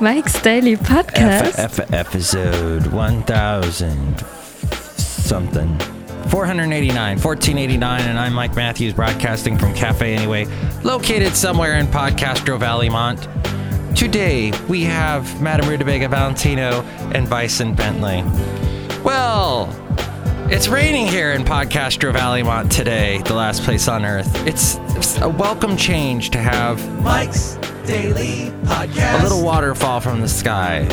Mike's Daily Podcast. F- F- episode 1000 something. 489, 1489, and I'm Mike Matthews broadcasting from Cafe Anyway, located somewhere in Podcastro Valley Mont. Today we have Madame Rutabaga Valentino and Bison Bentley. Well, it's raining here in Podcastro Valleymont today, the last place on earth. It's, it's a welcome change to have Mike's Daily Podcast. a little waterfall from the sky.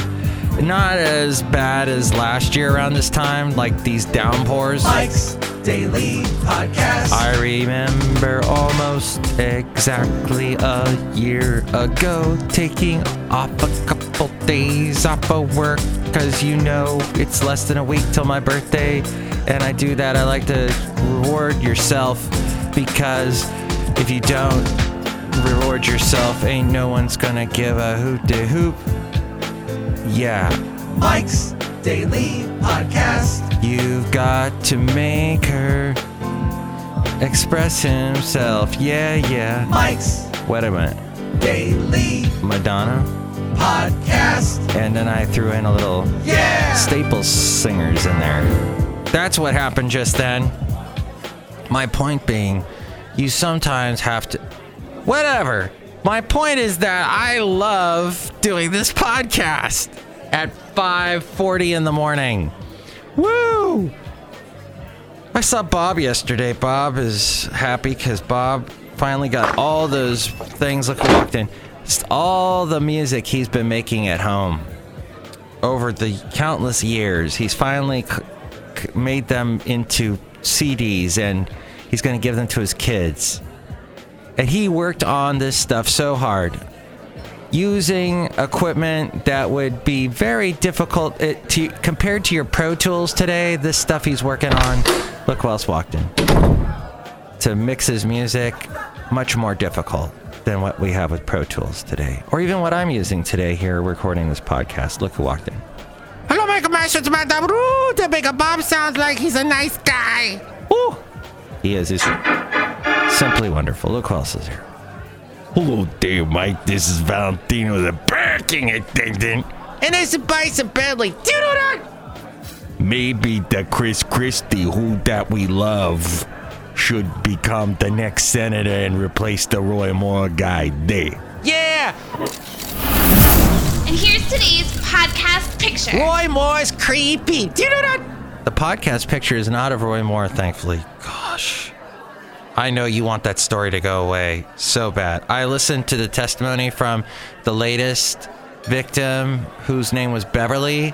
Not as bad as last year around this time, like these downpours. Mike's Daily Podcast. I remember almost exactly a year ago taking off a couple days off of work because you know it's less than a week till my birthday. And I do that. I like to reward yourself because if you don't reward yourself, ain't no one's gonna give a hoot de hoop. Yeah. Mike's Daily Podcast. You've got to make her express himself. Yeah, yeah. Mike's Wait a minute. Daily Madonna. Podcast. And then I threw in a little Yeah. Staples singers in there. That's what happened just then. My point being, you sometimes have to. Whatever. My point is that I love doing this podcast at 5:40 in the morning. Woo! I saw Bob yesterday. Bob is happy because Bob finally got all those things. Look walked in. Just all the music he's been making at home over the countless years. He's finally made them into CDs and he's going to give them to his kids. And he worked on this stuff so hard using equipment that would be very difficult it, to, compared to your Pro Tools today. This stuff he's working on, look who else walked in. To mix his music, much more difficult than what we have with Pro Tools today, or even what I'm using today here recording this podcast. Look who walked in. Hello, Michael Masters, Madame Rutabaga. Bob sounds like he's a nice guy. Ooh. He is. He's simply wonderful. Look who else is here. Hello there, Mike. This is Valentino, the parking attendant. And there's a Bison Bentley. Do you know that? Maybe the Chris Christie, who that we love, should become the next senator and replace the Roy Moore guy there. Yeah. And here's today's podcast picture. Roy Moore's creepy. The podcast picture is not of Roy Moore, thankfully. Gosh. I know you want that story to go away so bad. I listened to the testimony from the latest victim whose name was Beverly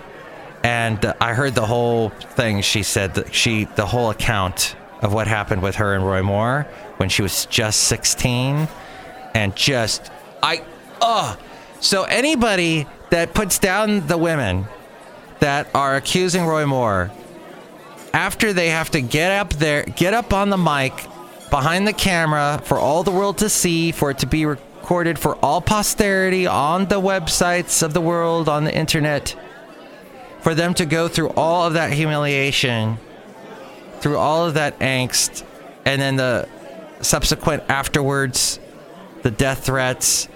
and uh, I heard the whole thing she said that she the whole account of what happened with her and Roy Moore when she was just 16 and just I oh so anybody that puts down the women that are accusing Roy Moore after they have to get up there, get up on the mic behind the camera for all the world to see, for it to be recorded for all posterity on the websites of the world, on the internet, for them to go through all of that humiliation, through all of that angst, and then the subsequent afterwards, the death threats,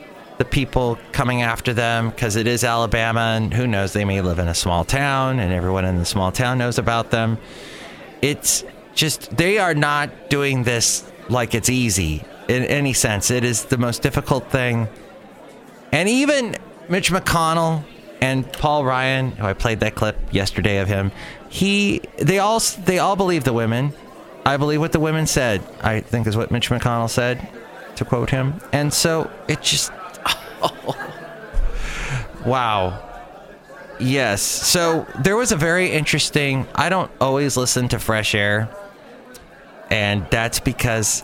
the people coming after them because it is Alabama and who knows, they may live in a small town and everyone in the small town knows about them. It's just, they are not doing this like it's easy in any sense. It is the most difficult thing. And even Mitch McConnell and Paul Ryan, who I played that clip yesterday of him, he, they all, they all believe the women. I believe what the women said, I think is what Mitch McConnell said, to quote him. And so it just, wow. Yes. So there was a very interesting. I don't always listen to Fresh Air, and that's because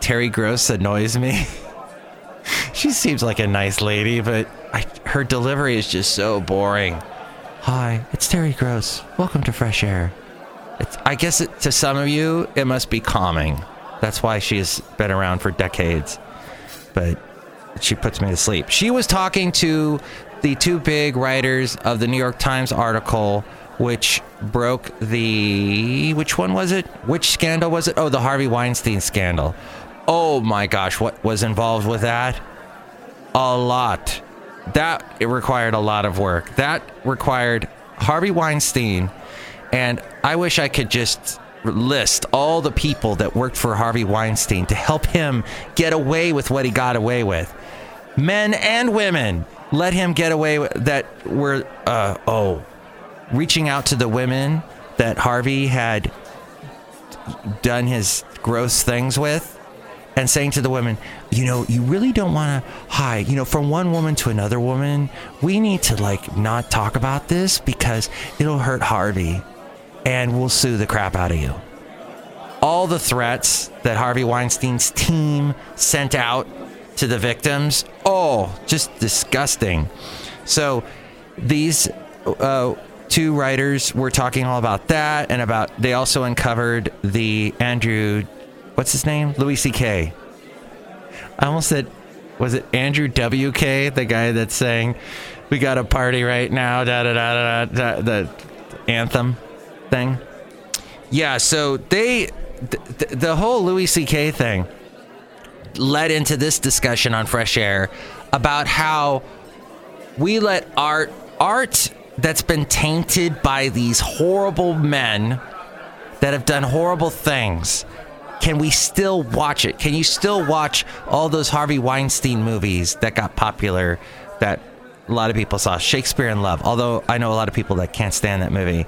Terry Gross annoys me. she seems like a nice lady, but I, her delivery is just so boring. Hi, it's Terry Gross. Welcome to Fresh Air. It's, I guess it, to some of you, it must be calming. That's why she's been around for decades. But she puts me to sleep. She was talking to the two big writers of the New York Times article, which broke the. Which one was it? Which scandal was it? Oh, the Harvey Weinstein scandal. Oh my gosh, what was involved with that? A lot. that it required a lot of work. That required Harvey Weinstein, and I wish I could just list all the people that worked for Harvey Weinstein to help him get away with what he got away with. Men and women let him get away with that were uh, oh reaching out to the women that Harvey had done his gross things with and saying to the women, you know, you really don't want to hide, you know, from one woman to another woman, we need to like not talk about this because it'll hurt Harvey and we'll sue the crap out of you. All the threats that Harvey Weinstein's team sent out to the victims, oh, just disgusting. So these uh, two writers were talking all about that and about, they also uncovered the Andrew what's his name? Louis C.K. I almost said, was it Andrew W.K., the guy that's saying, we got a party right now, da da da da da, the anthem thing? Yeah, so they, the, the whole Louis C.K. thing led into this discussion on Fresh Air about how we let art, art that's been tainted by these horrible men that have done horrible things can we still watch it? Can you still watch all those Harvey Weinstein movies that got popular that a lot of people saw? Shakespeare in Love, although I know a lot of people that can't stand that movie.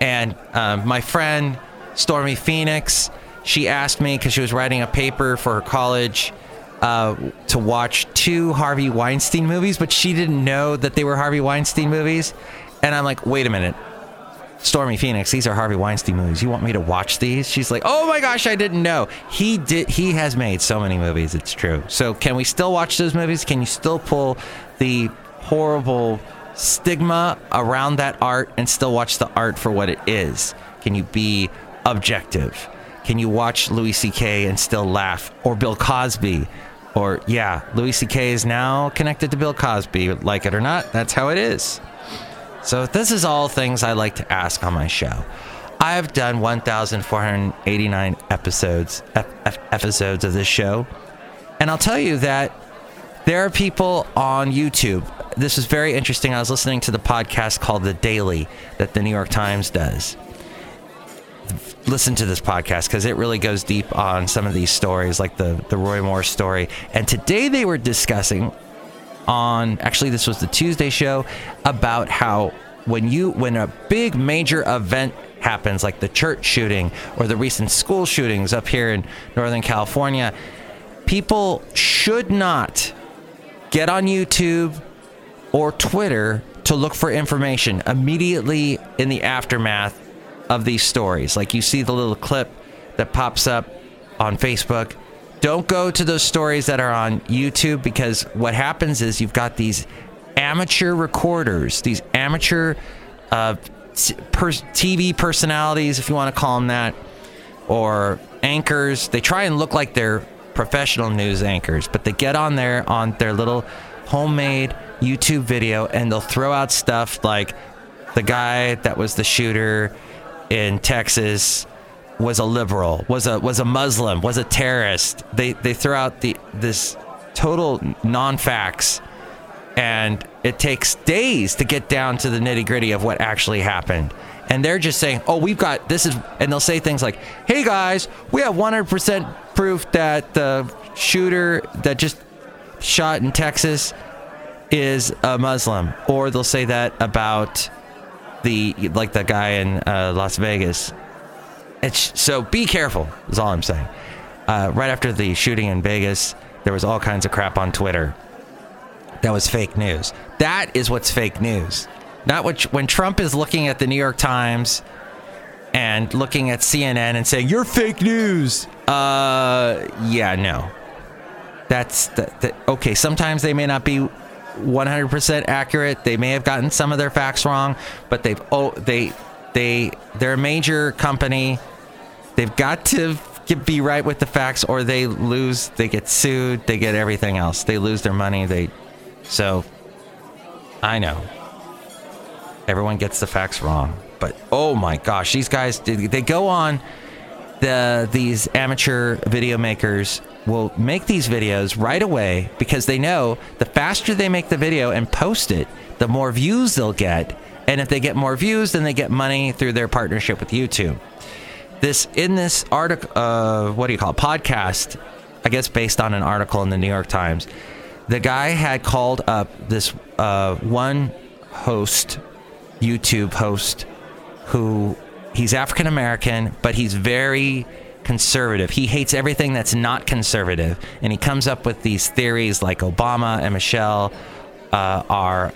And um, my friend Stormy Phoenix, she asked me because she was writing a paper for her college uh, to watch two Harvey Weinstein movies, but she didn't know that they were Harvey Weinstein movies. And I'm like, wait a minute. Stormy Phoenix, these are Harvey Weinstein movies. You want me to watch these? She's like, "Oh my gosh, I didn't know. He did he has made so many movies, it's true." So, can we still watch those movies? Can you still pull the horrible stigma around that art and still watch the art for what it is? Can you be objective? Can you watch Louis CK and still laugh or Bill Cosby? Or yeah, Louis CK is now connected to Bill Cosby, like it or not, that's how it is. So, this is all things I like to ask on my show. I've done 1,489 episodes episodes of this show, and I'll tell you that there are people on YouTube. This is very interesting. I was listening to the podcast called The Daily that the New York Times does. Listen to this podcast because it really goes deep on some of these stories, like the the Roy Moore story. And today they were discussing on actually this was the Tuesday show about how when you when a big major event happens like the church shooting or the recent school shootings up here in Northern California, people should not get on YouTube or Twitter to look for information immediately in the aftermath of these stories. Like you see the little clip that pops up on Facebook don't go to those stories that are on YouTube because what happens is you've got these amateur recorders, these amateur uh, per- TV personalities, if you want to call them that, or anchors. They try and look like they're professional news anchors, but they get on there on their little homemade YouTube video and they'll throw out stuff like the guy that was the shooter in Texas was a liberal, was a was a Muslim, was a terrorist. They they throw out the this total non-facts and it takes days to get down to the nitty-gritty of what actually happened. And they're just saying, "Oh, we've got this is," and they'll say things like, "Hey guys, we have 100% proof that the shooter that just shot in Texas is a Muslim," or they'll say that about the like the guy in uh, Las Vegas it's so be careful. Is all I'm saying. Uh, right after the shooting in Vegas, there was all kinds of crap on Twitter. That was fake news. That is what's fake news. Not what when Trump is looking at the New York Times and looking at CNN and saying you're fake news. Uh, yeah, no. That's the, the, okay. Sometimes they may not be 100% accurate. They may have gotten some of their facts wrong, but they've oh they they they're a major company. They've got to get, be right with the facts, or they lose. They get sued. They get everything else. They lose their money. They so I know everyone gets the facts wrong, but oh my gosh, these guys they go on the these amateur video makers will make these videos right away because they know the faster they make the video and post it, the more views they'll get. And if they get more views, then they get money through their partnership with YouTube. This in this article, uh, what do you call it? Podcast, I guess based on an article in the New York Times. The guy had called up this uh, one host, YouTube host, who he's African American, but he's very conservative. He hates everything that's not conservative, and he comes up with these theories like Obama and Michelle uh, are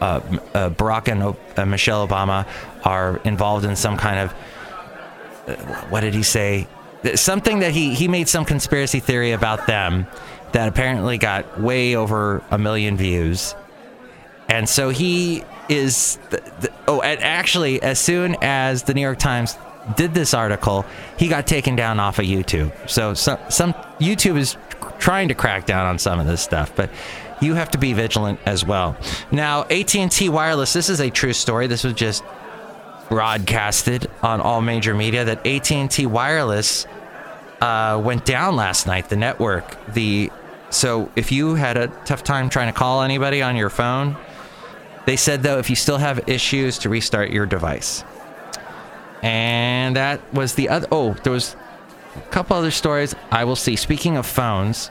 uh, uh, Barack and uh, Michelle Obama are involved in some kind of uh, what did he say? Something that he he made some conspiracy theory about them that apparently got way over a million views, and so he is oh and actually as soon as the New York Times did this article, he got taken down off of YouTube. So some some YouTube is trying to crack down on some of this stuff, but you have to be vigilant as well. Now, AT&T Wireless, this is a true story. This was just broadcasted on all major media that AT&T Wireless uh, went down last night. The network, the so if you had a tough time trying to call anybody on your phone, they said though if you still have issues to restart your device. And that was the other. Oh, there was a couple other stories I will see. Speaking of phones,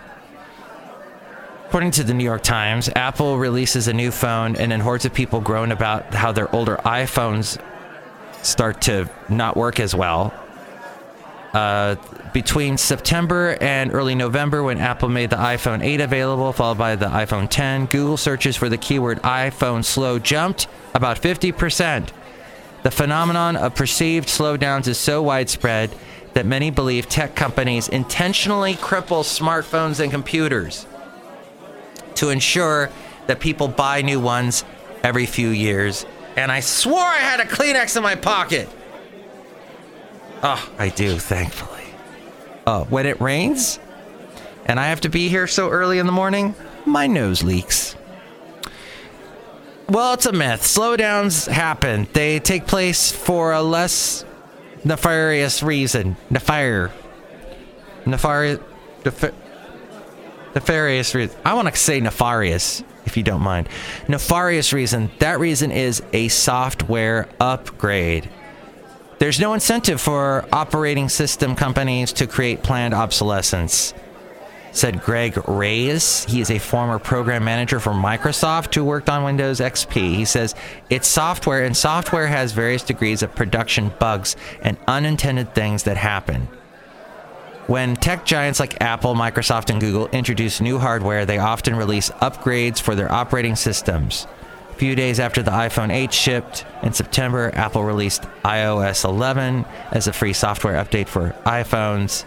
according to the New York Times, Apple releases a new phone, and then hordes of people groan about how their older iPhones start to not work as well. Uh, between September and early November, when Apple made the iPhone 8 available, followed by the iPhone 10, Google searches for the keyword iPhone slow jumped about 50%. The phenomenon of perceived slowdowns is so widespread that many believe tech companies intentionally cripple smartphones and computers to ensure that people buy new ones every few years. And I swore I had a Kleenex in my pocket. Oh, I do, thankfully. Uh, when it rains and I have to be here so early in the morning, my nose leaks. Well, it's a myth. Slowdowns happen. They take place for a less nefarious reason. Nefire. Nefarious. Nef- nefarious reason. I want to say nefarious, if you don't mind. Nefarious reason. That reason is a software upgrade. There's no incentive for operating system companies to create planned obsolescence, said Greg Reyes. He is a former program manager for Microsoft who worked on Windows XP. He says it's software, and software has various degrees of production bugs and unintended things that happen. When tech giants like Apple, Microsoft, and Google introduce new hardware, they often release upgrades for their operating systems. A few days after the iPhone 8 shipped in September, Apple released iOS 11 as a free software update for iPhones.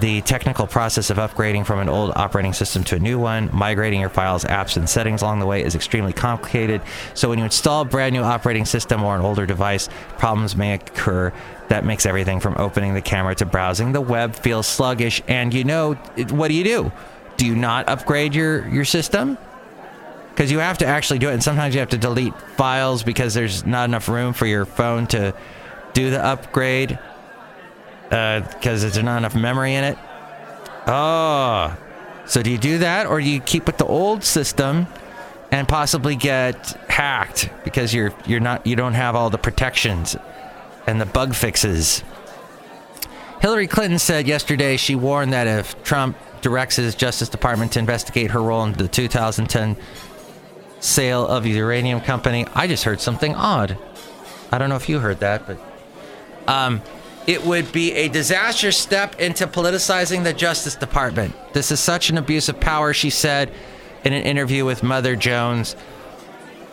The technical process of upgrading from an old operating system to a new one, migrating your files, apps, and settings along the way is extremely complicated. So when you install a brand new operating system or an older device, problems may occur. That makes everything from opening the camera to browsing the web feel sluggish. And you know, what do you do? Do you not upgrade your, your system? Because you have to actually do it and sometimes you have to delete files because there's not enough room for your phone to do the upgrade uh, because there's not enough memory in it. Oh. So do you do that or do you keep with the old system and possibly get hacked because you're you're not you don't have all the protections and the bug fixes? Hillary Clinton said yesterday she warned that if Trump directs his Justice Department to investigate her role in the 2010 sale of the uranium company. I just heard something odd. I don't know if you heard that, but um, it would be a disastrous step into politicizing the Justice Department. This is such an abuse of power, she said in an interview with Mother Jones.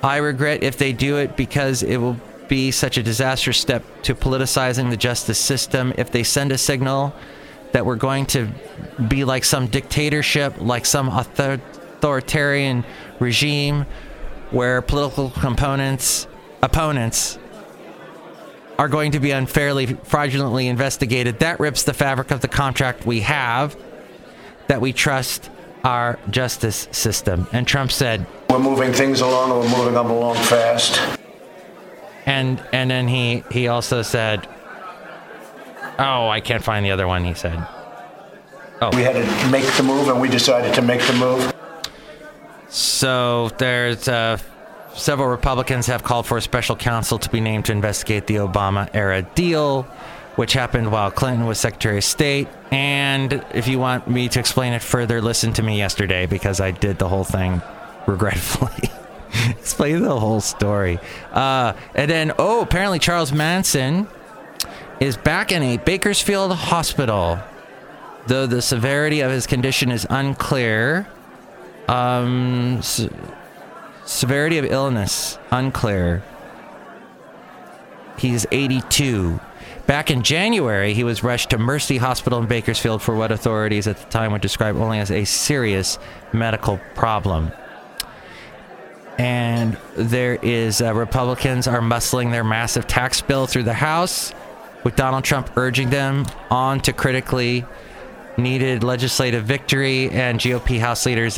I regret if they do it because it will be such a disastrous step to politicizing the justice system. If they send a signal that we're going to be like some dictatorship, like some author- authoritarian regime where political components opponents are going to be unfairly fraudulently investigated that rips the fabric of the contract we have that we trust our justice system and trump said We're moving things along we're moving them along fast. and and then he he also said Oh, I can't find the other one. He said. Oh. We had to make the move, and we decided to make the move. So there's uh, several Republicans have called for a special counsel to be named to investigate the Obama era deal, which happened while Clinton was Secretary of State. And if you want me to explain it further, listen to me yesterday because I did the whole thing regretfully. explain the whole story. Uh, and then, oh, apparently Charles Manson is back in a Bakersfield hospital. Though the severity of his condition is unclear, um, se- severity of illness unclear. He's 82. Back in January, he was rushed to Mercy Hospital in Bakersfield for what authorities at the time would describe only as a serious medical problem. And there is uh, Republicans are muscling their massive tax bill through the House, with Donald Trump urging them on to critically needed legislative victory, and GOP House leaders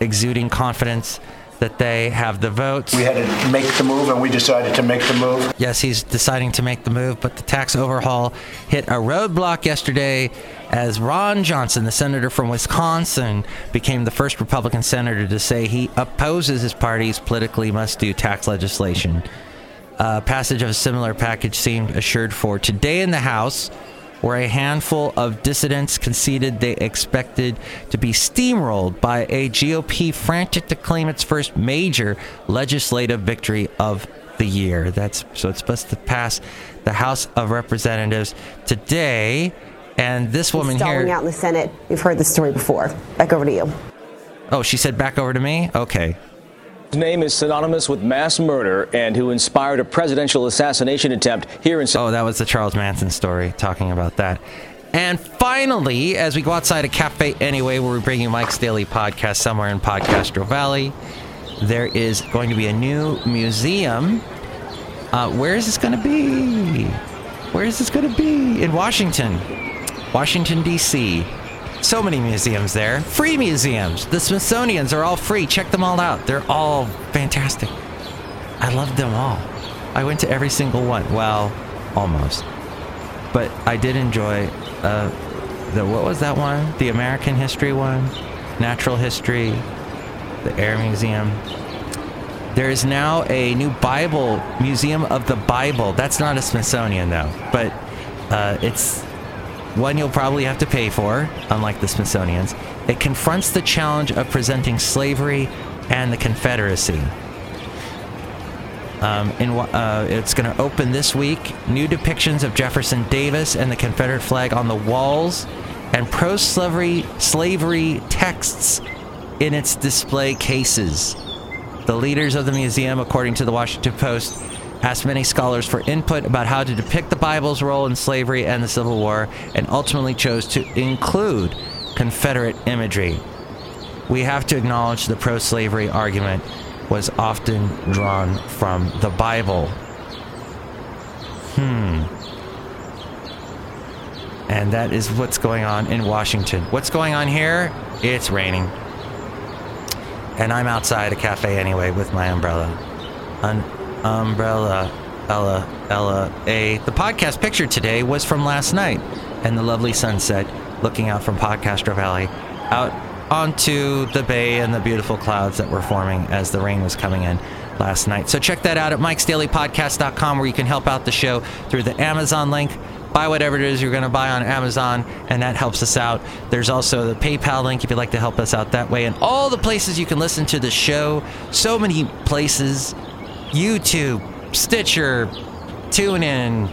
exuding confidence that they have the votes. We had to make the move, and we decided to make the move. Yes, he's deciding to make the move, but the tax overhaul hit a roadblock yesterday as Ron Johnson, the senator from Wisconsin, became the first Republican senator to say he opposes his party's politically must do tax legislation. Uh, passage of a similar package seemed assured for today in the House, where a handful of dissidents conceded they expected to be steamrolled by a GOP frantic to claim its first major legislative victory of the year. That's so it's supposed to pass the House of Representatives today. And this woman stalling here. out in the Senate. We've heard this story before. Back over to you. Oh, she said back over to me? Okay. His name is synonymous with mass murder and who inspired a presidential assassination attempt here in. Oh, that was the Charles Manson story talking about that. And finally, as we go outside a cafe anyway, where we bring you Mike's Daily Podcast somewhere in Podcastro Valley, there is going to be a new museum. Uh, where is this going to be? Where is this going to be? In Washington, Washington, D.C. So many museums there. Free museums. The Smithsonian's are all free. Check them all out. They're all fantastic. I love them all. I went to every single one. Well, almost. But I did enjoy uh, the what was that one? The American history one, natural history, the Air Museum. There is now a new Bible museum of the Bible. That's not a Smithsonian though, but uh, it's one you'll probably have to pay for, unlike the Smithsonian's. It confronts the challenge of presenting slavery and the Confederacy. Um, in, uh, it's going to open this week. New depictions of Jefferson Davis and the Confederate flag on the walls, and pro-slavery slavery texts in its display cases. The leaders of the museum, according to the Washington Post, asked many scholars for input about how to depict the Bible's role in slavery and the Civil War, and ultimately chose to include Confederate imagery. We have to acknowledge the pro slavery argument was often drawn from the Bible. Hmm. And that is what's going on in Washington. What's going on here? It's raining. And I'm outside a cafe anyway with my umbrella. An umbrella. Ella, Ella, A. The podcast picture today was from last night and the lovely sunset looking out from Podcaster Valley out onto the bay and the beautiful clouds that were forming as the rain was coming in last night. So check that out at mikesdailypodcast.com where you can help out the show through the Amazon link. Buy whatever it is you're going to buy on Amazon, and that helps us out. There's also the PayPal link if you'd like to help us out that way, and all the places you can listen to the show. So many places YouTube, Stitcher, TuneIn,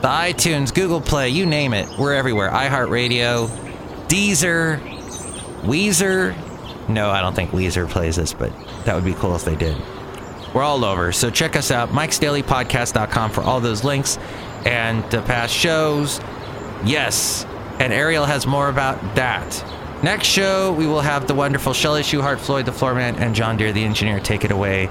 the iTunes, Google Play, you name it. We're everywhere. iHeartRadio, Deezer, Weezer. No, I don't think Weezer plays this, but that would be cool if they did. We're all over. So check us out, mikesdailypodcast.com for all those links and the past shows. Yes, and Ariel has more about that. Next show, we will have the wonderful Shelley Shuhart, Floyd the Floorman, and John Deere the Engineer. Take it away,